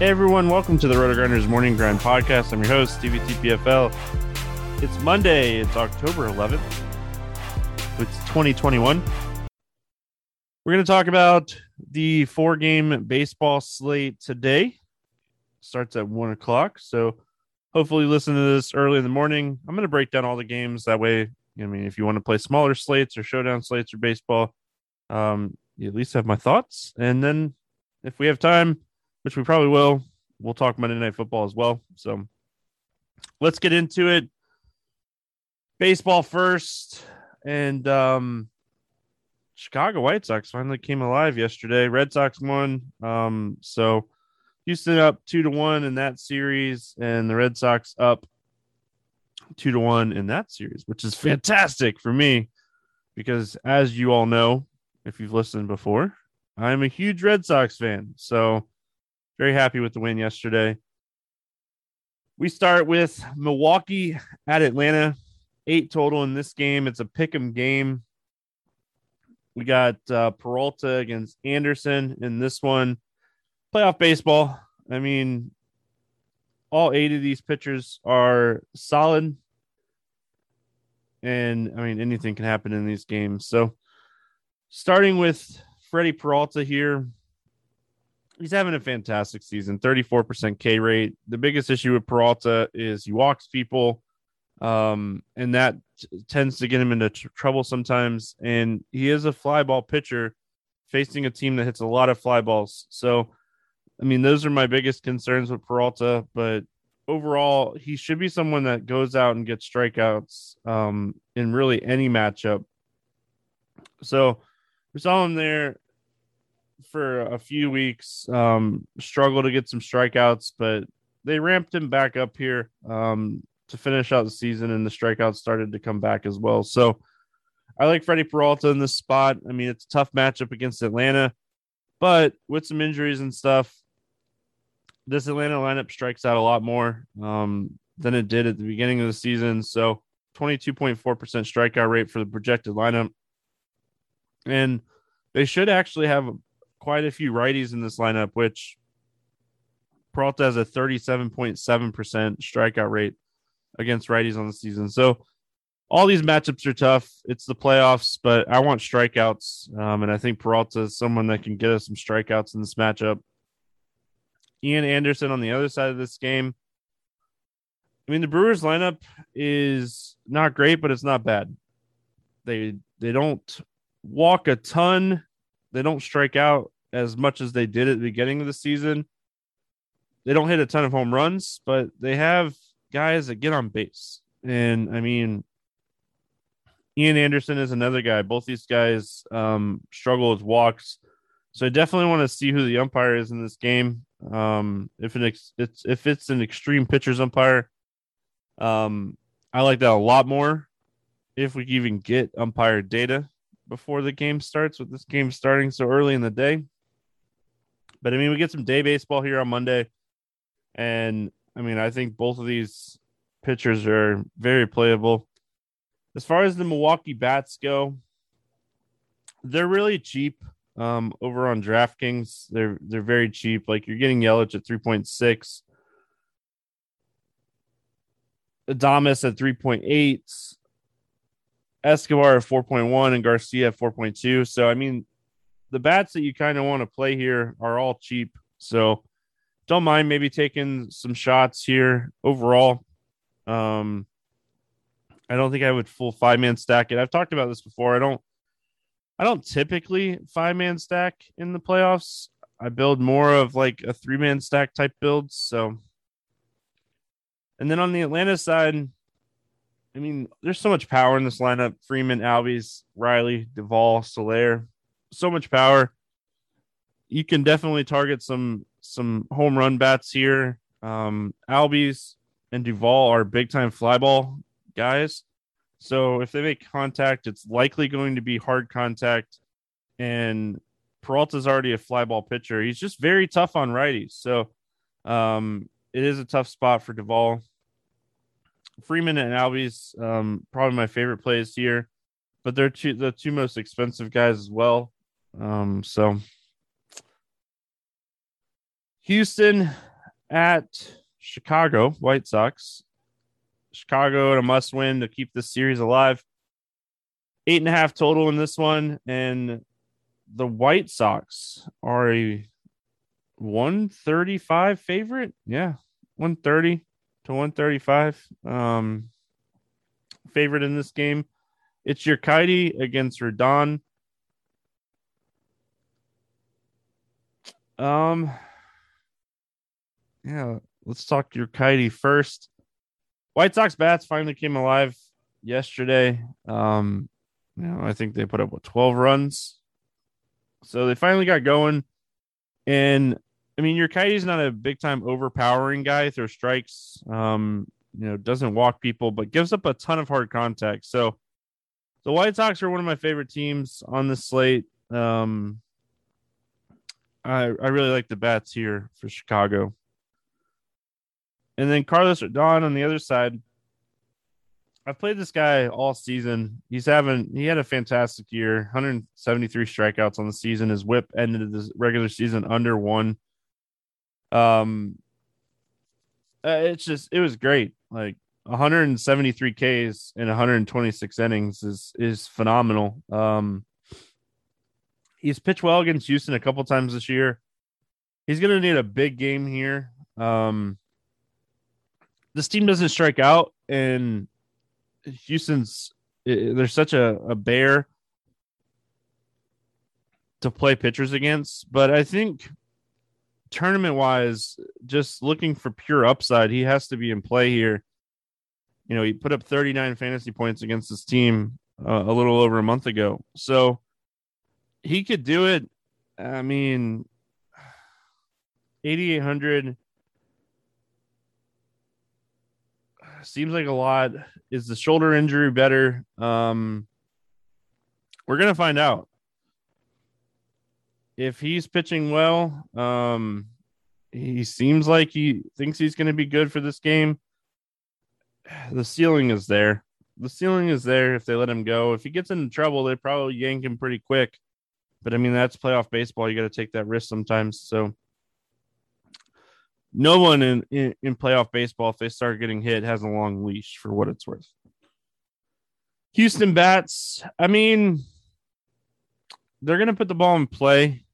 Hey everyone, welcome to the Roto Grinders Morning Grind Podcast. I'm your host, Stevie TPFL. It's Monday, it's October 11th. It's 2021. We're going to talk about the four game baseball slate today. Starts at one o'clock. So hopefully listen to this early in the morning. I'm going to break down all the games. That way, I mean, if you want to play smaller slates or showdown slates or baseball, um, you at least have my thoughts. And then if we have time, which we probably will. We'll talk Monday Night Football as well. So let's get into it. Baseball first. And um, Chicago White Sox finally came alive yesterday. Red Sox won. Um, so Houston up two to one in that series, and the Red Sox up two to one in that series, which is fantastic for me because, as you all know, if you've listened before, I'm a huge Red Sox fan. So very happy with the win yesterday. We start with Milwaukee at Atlanta, eight total in this game. It's a pick 'em game. We got uh, Peralta against Anderson in this one. Playoff baseball. I mean, all eight of these pitchers are solid. And I mean, anything can happen in these games. So, starting with Freddie Peralta here, he's having a fantastic season 34% K rate. The biggest issue with Peralta is he walks people, um, and that t- tends to get him into tr- trouble sometimes. And he is a fly ball pitcher facing a team that hits a lot of fly balls. So, I mean, those are my biggest concerns with Peralta, but overall, he should be someone that goes out and gets strikeouts um, in really any matchup. So, we saw him there for a few weeks. Um, struggled to get some strikeouts, but they ramped him back up here um, to finish out the season, and the strikeouts started to come back as well. So I like Freddie Peralta in this spot. I mean, it's a tough matchup against Atlanta, but with some injuries and stuff, this Atlanta lineup strikes out a lot more um, than it did at the beginning of the season. So 22.4% strikeout rate for the projected lineup. And they should actually have quite a few righties in this lineup, which Peralta has a 37.7% strikeout rate against righties on the season. So all these matchups are tough. It's the playoffs, but I want strikeouts. Um, and I think Peralta is someone that can get us some strikeouts in this matchup. Ian Anderson on the other side of this game. I mean, the Brewers lineup is not great, but it's not bad. They they don't walk a ton. They don't strike out as much as they did at the beginning of the season. They don't hit a ton of home runs, but they have guys that get on base. And I mean, Ian Anderson is another guy. Both these guys um, struggle with walks. So I definitely want to see who the umpire is in this game. Um, if an ex- it's if it's an extreme pitcher's umpire, um, I like that a lot more. If we even get umpire data before the game starts, with this game starting so early in the day. But I mean, we get some day baseball here on Monday, and I mean, I think both of these pitchers are very playable. As far as the Milwaukee bats go, they're really cheap um, over on DraftKings. They're they're very cheap. Like you're getting Yelich at 3.6, Adames at 3.8, Escobar at 4.1, and Garcia at 4.2. So I mean, the bats that you kind of want to play here are all cheap. So don't mind maybe taking some shots here overall. Um, I don't think I would full five man stack it. I've talked about this before. I don't I don't typically five man stack in the playoffs. I build more of like a three man stack type build. So and then on the Atlanta side, I mean, there's so much power in this lineup. Freeman, Albies, Riley, Duvall, Soler. So much power. You can definitely target some some home run bats here. Um Albies and Duvall are big time fly ball guys. So if they make contact, it's likely going to be hard contact. And Peralta's already a fly ball pitcher. He's just very tough on righties. So um, it is a tough spot for Duvall. Freeman and Albies, um, probably my favorite plays here, but they're two, the two most expensive guys as well. Um, so Houston at Chicago White Sox. Chicago a must win to keep this series alive. Eight and a half total in this one, and the White Sox are a 135 favorite. Yeah, 130 to 135. Um, favorite in this game. It's Urquidy against Rodon. Um, yeah, let's talk Urquidy first. White Sox bats finally came alive yesterday. Um, you know, I think they put up what 12 runs. So they finally got going. And I mean, Urquidy's not a big time overpowering guy, throws strikes, um, you know, doesn't walk people, but gives up a ton of hard contact. So the White Sox are one of my favorite teams on the slate. Um, I I really like the bats here for Chicago. And then Carlos Rodon on the other side. I've played this guy all season. He's having he had a fantastic year. 173 strikeouts on the season. His whip ended the regular season under one. Um uh, it's just it was great. Like 173 Ks in 126 innings is is phenomenal. Um he's pitched well against Houston a couple times this year. He's going to need a big game here. Um this team doesn't strike out, and Houston's there's such a, a bear to play pitchers against. But I think tournament wise, just looking for pure upside, he has to be in play here. You know, he put up 39 fantasy points against this team uh, a little over a month ago. So he could do it. I mean, 8,800 seems like a lot. Is the shoulder injury better? Um, we're gonna find out. If he's pitching well, um, he seems like he thinks he's going to be good for this game. The ceiling is there. The ceiling is there if they let him go. If he gets into trouble, they probably yank him pretty quick. But I mean, that's playoff baseball. You got to take that risk sometimes. So no one in, in, in playoff baseball, if they start getting hit, has a long leash for what it's worth. Houston bats, I mean, they're going to put the ball in play.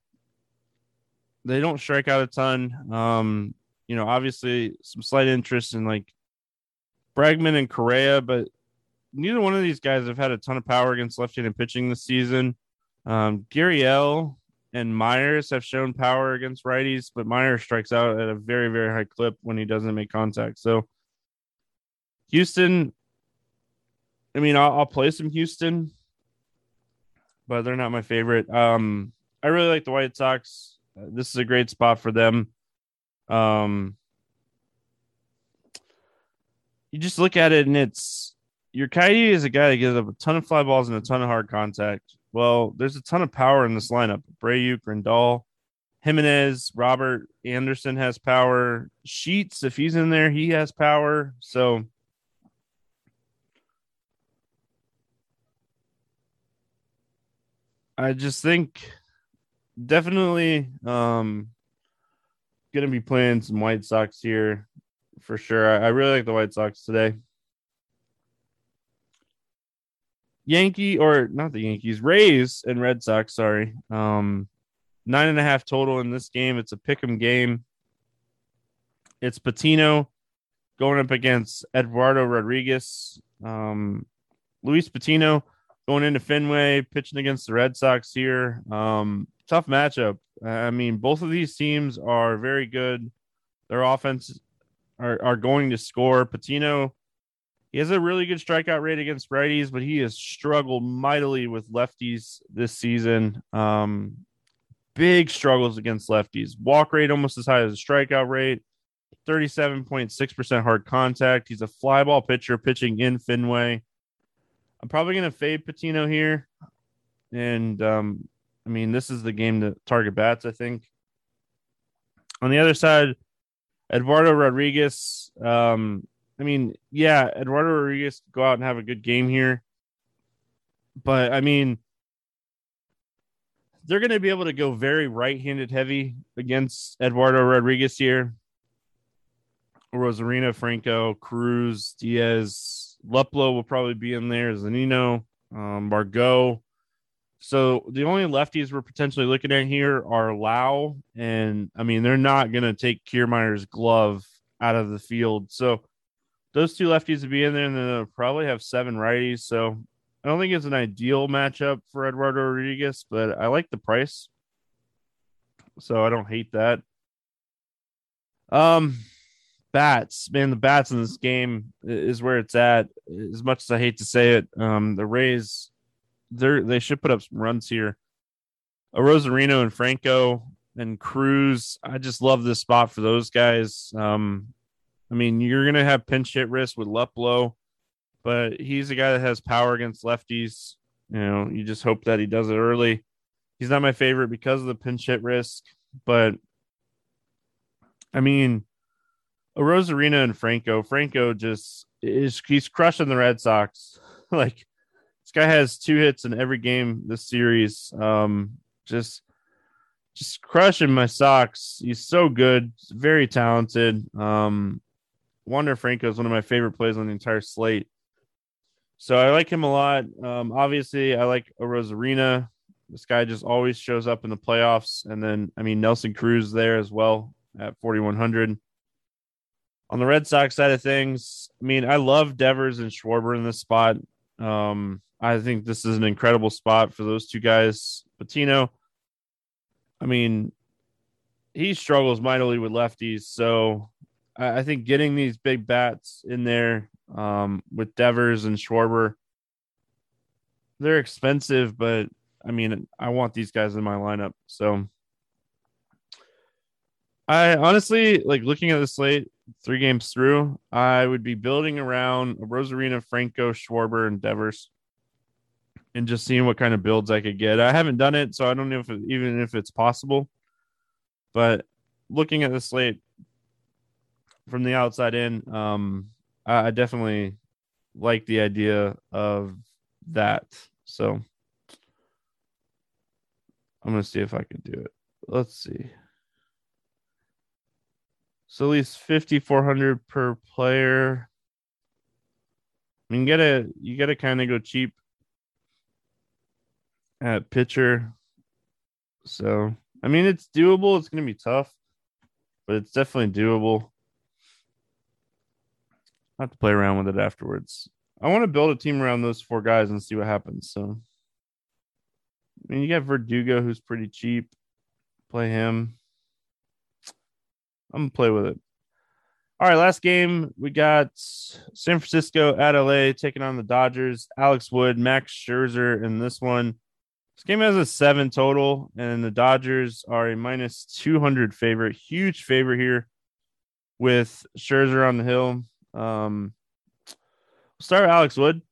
They don't strike out a ton. Um, you know, obviously some slight interest in like Bregman and Correa, but neither one of these guys have had a ton of power against left-handed pitching this season. Um, Gurriel and Myers have shown power against righties, but Myers strikes out at a very, very high clip when he doesn't make contact. So Houston, I mean, I'll, I'll play some Houston, but they're not my favorite. Um, I really like the White Sox. This is a great spot for them. Um, you just look at it and it's your Urquidy is a guy that gives up a ton of fly balls and a ton of hard contact. Well, there's a ton of power in this lineup. Abreu, Grandal, Jimenez, Robert Anderson has power. Sheets, if he's in there, he has power. So I just think definitely um gonna be playing some White Sox here for sure. I, I really like the White Sox today. Yankee or not the Yankees, Rays and Red Sox. Sorry, um, nine and a half total in this game. It's a pick'em game. It's Patino going up against Eduardo Rodriguez. Um, Luis Patino going into Fenway, pitching against the Red Sox here. Um, tough matchup. I mean, both of these teams are very good. Their offense are, are going to score. Patino he has a really good strikeout rate against righties, but he has struggled mightily with lefties this season. Um, big struggles against lefties. Walk rate almost as high as a strikeout rate. 37.6% hard contact. He's a fly ball pitcher pitching in Fenway. I'm probably going to fade Patino here. And um, I mean, this is the game to target bats, I think. On the other side, Eduardo Rodriguez, um, I mean, yeah, Eduardo Rodriguez go out and have a good game here. But I mean, they're going to be able to go very right-handed heavy against Eduardo Rodriguez here. Arozarena, Franco, Cruz, Diaz, Luplow will probably be in there. Zunino, um, Margot. So the only lefties we're potentially looking at here are Lowe, and I mean they're not going to take Kiermaier's glove out of the field. So those two lefties would be in there, and then they'll probably have seven righties. So I don't think it's an ideal matchup for Eduardo Rodriguez, but I like the price. So I don't hate that. Um, bats, man, the bats in this game is where it's at. As much as I hate to say it, um, the Rays, they're they should put up some runs here. Arozarena and Franco and Cruz, I just love this spot for those guys. Um, I mean, you're to have pinch hit risk with Luplow, but he's a guy that has power against lefties. You know, you just hope that he does it early. He's not my favorite because of the pinch hit risk, but I mean, Arozarena and Franco. Franco just is he's crushing the Red Sox. like guy has two hits in every game this series. Um, just just crushing my Sox. He's so good, very talented. Um, Wander Franco is one of my favorite plays on the entire slate. So I like him a lot. Um, obviously, I like Arozarena. This guy just always shows up in the playoffs. And then, I mean, Nelson Cruz there as well at 4,100. On the Red Sox side of things, I mean, I love Devers and Schwarber in this spot. Um, I think this is an incredible spot for those two guys. Patino, I mean, he struggles mightily with lefties. So I think getting these big bats in there um, with Devers and Schwarber, they're expensive, but I mean, I want these guys in my lineup. So I honestly like looking at the slate three games through, I would be building around Arozarena, Franco, Schwarber, and Devers and just seeing what kind of builds I could get. I haven't done it, so I don't know if it, even if it's possible. But looking at the slate, from the outside in, um, I, I definitely like the idea of that. So I'm gonna see if I can do it. Let's see. So at least fifty four hundred per player. I mean, get a you gotta kind of go cheap at pitcher. So I mean, it's doable. It's gonna be tough, but it's definitely doable. I have to play around with it afterwards. I want to build a team around those four guys and see what happens. So I mean, you got Verdugo, who's pretty cheap. Play him. I'm gonna play with it. All right, last game we got San Francisco at LA taking on the Dodgers. Alex Wood, Max Scherzer in this one. This game has a seven total, and the Dodgers are a minus 200 favorite. Huge favorite here with Scherzer on the hill. Um, start Alex Wood.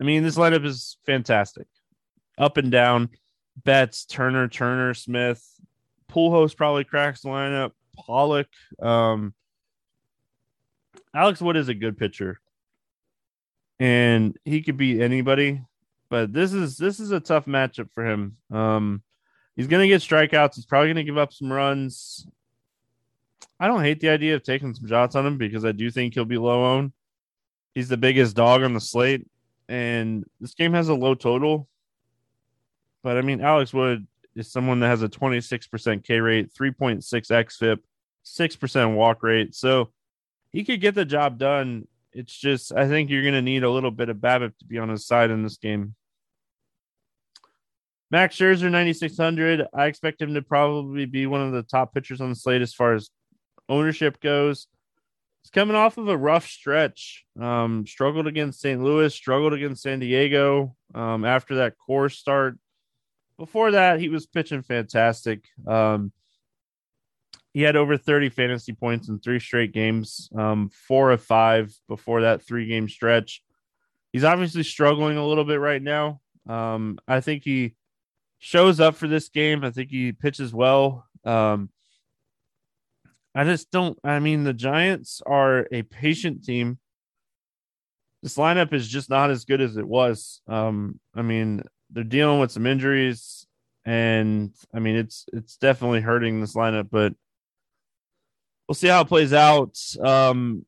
I mean, this lineup is fantastic, up and down. Betts, Turner, Turner, Smith, Pujols probably cracks the lineup. Pollock, um, Alex Wood is a good pitcher, and he could beat anybody. But this is this is a tough matchup for him. Um, he's gonna get strikeouts. He's probably gonna give up some runs. I don't hate the idea of taking some shots on him because I do think he'll be low owned. He's the biggest dog on the slate, and this game has a low total. But I mean, Alex Wood is someone that has a 26% K rate, 3.6 XFIP, 6% walk rate. So he could get the job done. It's just, I think you're going to need a little bit of BABIP to be on his side in this game. Max Scherzer, 9,600. I expect him to probably be one of the top pitchers on the slate as far as ownership goes. He's coming off of a rough stretch. Um, struggled against St. Louis, struggled against San Diego um, after that core start. Before that, he was pitching fantastic. Um, he had over 30 fantasy points in three straight games, um, four of five before that three game stretch. He's obviously struggling a little bit right now. Um, I think he shows up for this game. I think he pitches well. Um, I just don't. I mean, the Giants are a patient team. This lineup is just not as good as it was. Um, I mean, they're dealing with some injuries, and I mean, it's it's definitely hurting this lineup. But we'll see how it plays out. Um,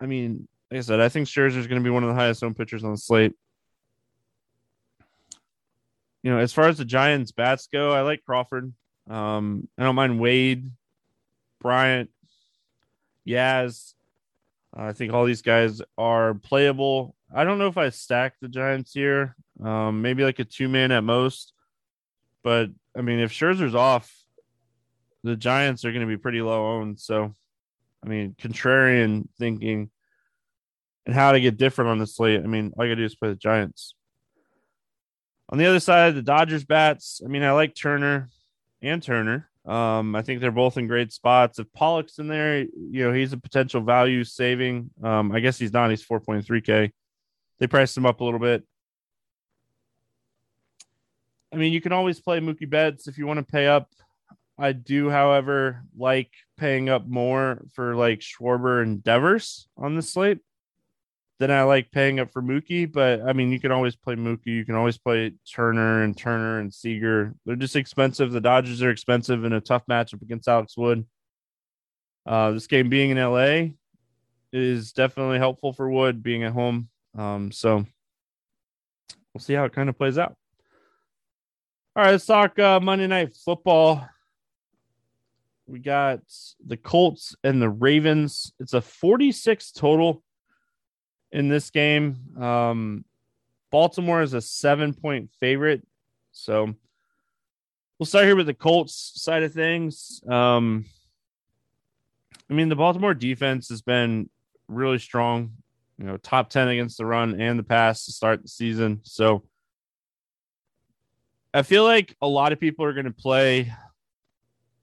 I mean, like I said, I think Scherzer is going to be one of the highest owned pitchers on the slate. You know, as far as the Giants bats go, I like Crawford. Um, I don't mind Wade. Bryant, Yaz. I think all these guys are playable. I don't know if I stack the Giants here. Um, maybe like a two man at most. But I mean, if Scherzer's off, the Giants are going to be pretty low owned. So, I mean, contrarian thinking and how to get different on the slate. I mean, all you got to do is play the Giants. On the other side, the Dodgers bats. I mean, I like Turner and Turner. Um, I think they're both in great spots. If Pollock's in there, you know, he's a potential value saving. Um, I guess he's not. He's 4.3K. They priced him up a little bit. I mean, you can always play Mookie Betts if you want to pay up. I do, however, like paying up more for like Schwarber and Devers on the slate than I like paying up for Mookie. But I mean, you can always play Mookie. You can always play Turner and Turner and Seager. They're just expensive. The Dodgers are expensive in a tough matchup against Alex Wood. Uh, this game being in LA is definitely helpful for Wood being at home. Um, so we'll see how it kind of plays out. All right, let's talk uh, Monday Night Football. We got the Colts and the Ravens. It's a 46 total in this game. Um, Baltimore is a seven point favorite. So we'll start here with the Colts side of things. Um, I mean, the Baltimore defense has been really strong, you know, top 10 against the run and the pass to start the season. So I feel like a lot of people are going to play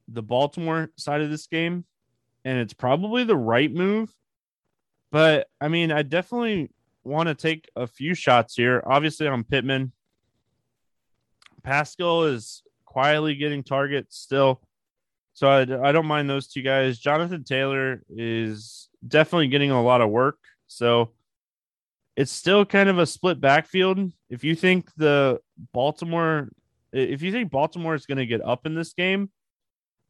the Baltimore side of this game, and it's probably the right move but I mean, I definitely want to take a few shots here. Obviously, on Pittman. Pascal is quietly getting targets still. So I, I don't mind those two guys. Jonathan Taylor is definitely getting a lot of work. So it's still kind of a split backfield. If you think the Baltimore, if you think Baltimore is going to get up in this game,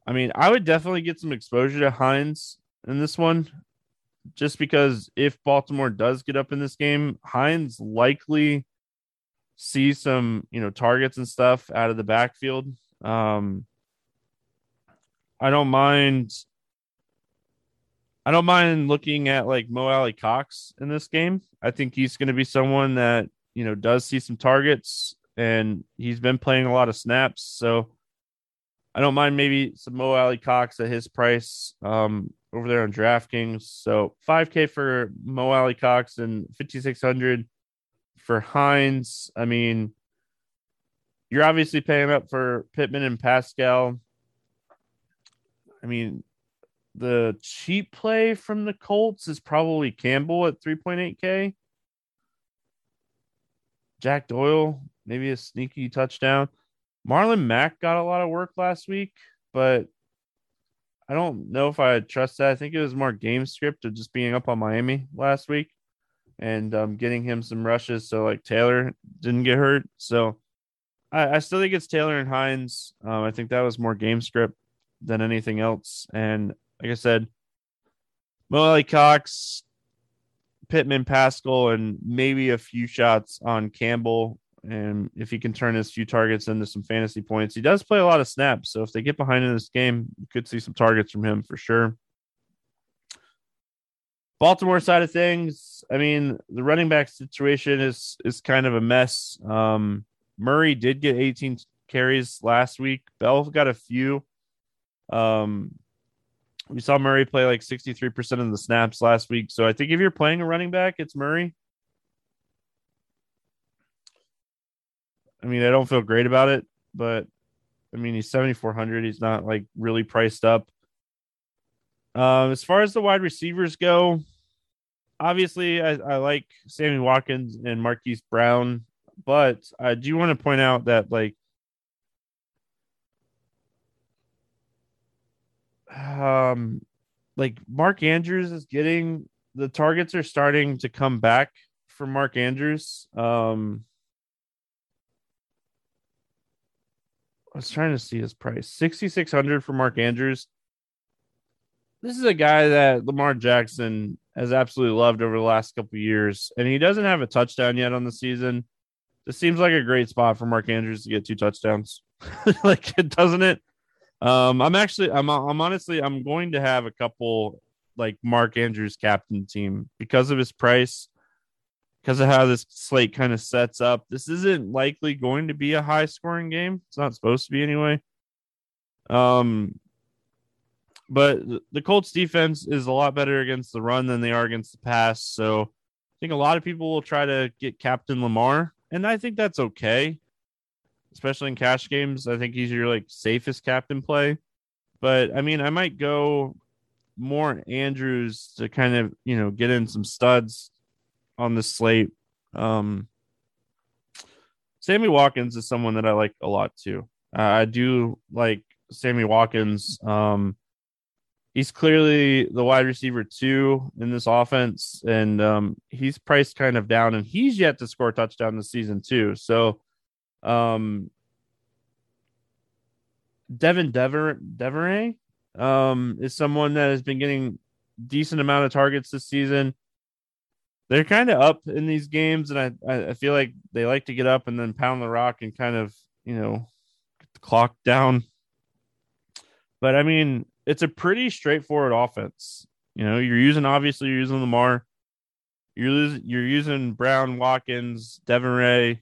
I mean, I would definitely get some exposure to Hines in this one just because if Baltimore does get up in this game, Hines likely see some, you know, targets and stuff out of the backfield. Um, I don't mind. I don't mind looking at like Mo Alie-Cox in this game. I think he's going to be someone that you know does see some targets. and he's been playing a lot of snaps. So I don't mind maybe some Mo Alie-Cox at his price um, over there on DraftKings. So 5K for Mo Alie-Cox and 5,600 for Hines. I mean, you're obviously paying up for Pittman and Pascal. I mean, the cheap play from the Colts is probably Campbell at 3.8K. Jack Doyle, maybe a sneaky touchdown. Marlon Mack got a lot of work last week, but I don't know if I trust that. I think it was more game script of just being up on Miami last week and um, getting him some rushes. So like Taylor didn't get hurt. So I, I still think it's Taylor and Hines. Um, I think that was more game script than anything else. And like I said, Mo Alie-Cox, Pittman, Pascal, and maybe a few shots on Campbell. And if he can turn his few targets into some fantasy points, he does play a lot of snaps. So if they get behind in this game, you could see some targets from him for sure. Baltimore side of things, I mean, the running back situation is is kind of a mess. Um, Murray did get 18 carries last week. Bell got a few. Um, we saw Murray play like 63% of the snaps last week. So I think if you're playing a running back, it's Murray. I mean, I don't feel great about it, but I mean, he's 7,400. He's not like really priced up. Um, as far as the wide receivers go, obviously, I, I like Sammy Watkins and Marquise Brown, but I do want to point out that like um like Mark Andrews is getting the targets are starting to come back for Mark Andrews. Um I was trying to see his price. 6600 for Mark Andrews. This is a guy that Lamar Jackson has absolutely loved over the last couple years and he doesn't have a touchdown yet on the season. This seems like a great spot for Mark Andrews to get two touchdowns. like it doesn't it? Um, I'm actually, I'm, I'm honestly, I'm going to have a couple like Mark Andrews captain team because of his price, because of how this slate kind of sets up. This isn't likely going to be a high scoring game. It's not supposed to be anyway. Um, but the Colts defense is a lot better against the run than they are against the pass. So I think a lot of people will try to get Captain Lamar, and I think that's okay especially in cash games. I think he's your like safest captain play. But I mean, I might go more Andrews to kind of you know get in some studs on the slate. Um, Sammy Watkins is someone that I like a lot too. Uh, I do like Sammy Watkins. Um, he's clearly the wide receiver two in this offense, and um, he's priced kind of down, and he's yet to score a touchdown this season too. So um, Devin Duvernay um, is someone that has been getting decent amount of targets this season. They're kind of up in these games, and I I feel like they like to get up and then pound the rock and kind of you know get the clock down. But I mean, it's a pretty straightforward offense. You know, you're using obviously you're using Lamar, you're you're using Brown, Watkins, Duvernay,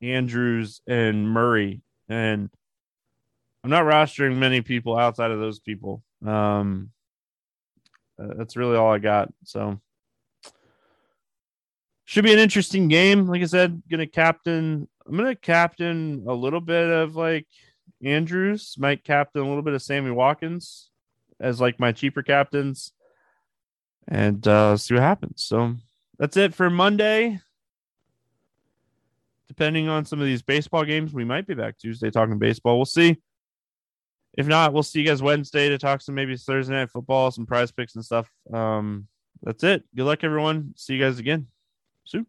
Andrews, and Murray. And I'm not rostering many people outside of those people. Um, uh, that's really all I got. So should be an interesting game. Like I said, gonna captain. I'm gonna captain a little bit of like Andrews. Might captain a little bit of Sammy Watkins as like my cheaper captains, and uh, see what happens. So that's it for Monday depending on some of these baseball games, we might be back Tuesday talking baseball. We'll see. If not, we'll see you guys Wednesday to talk some maybe Thursday night football, some prize picks and stuff. Um, that's it. Good luck, everyone. See you guys again soon.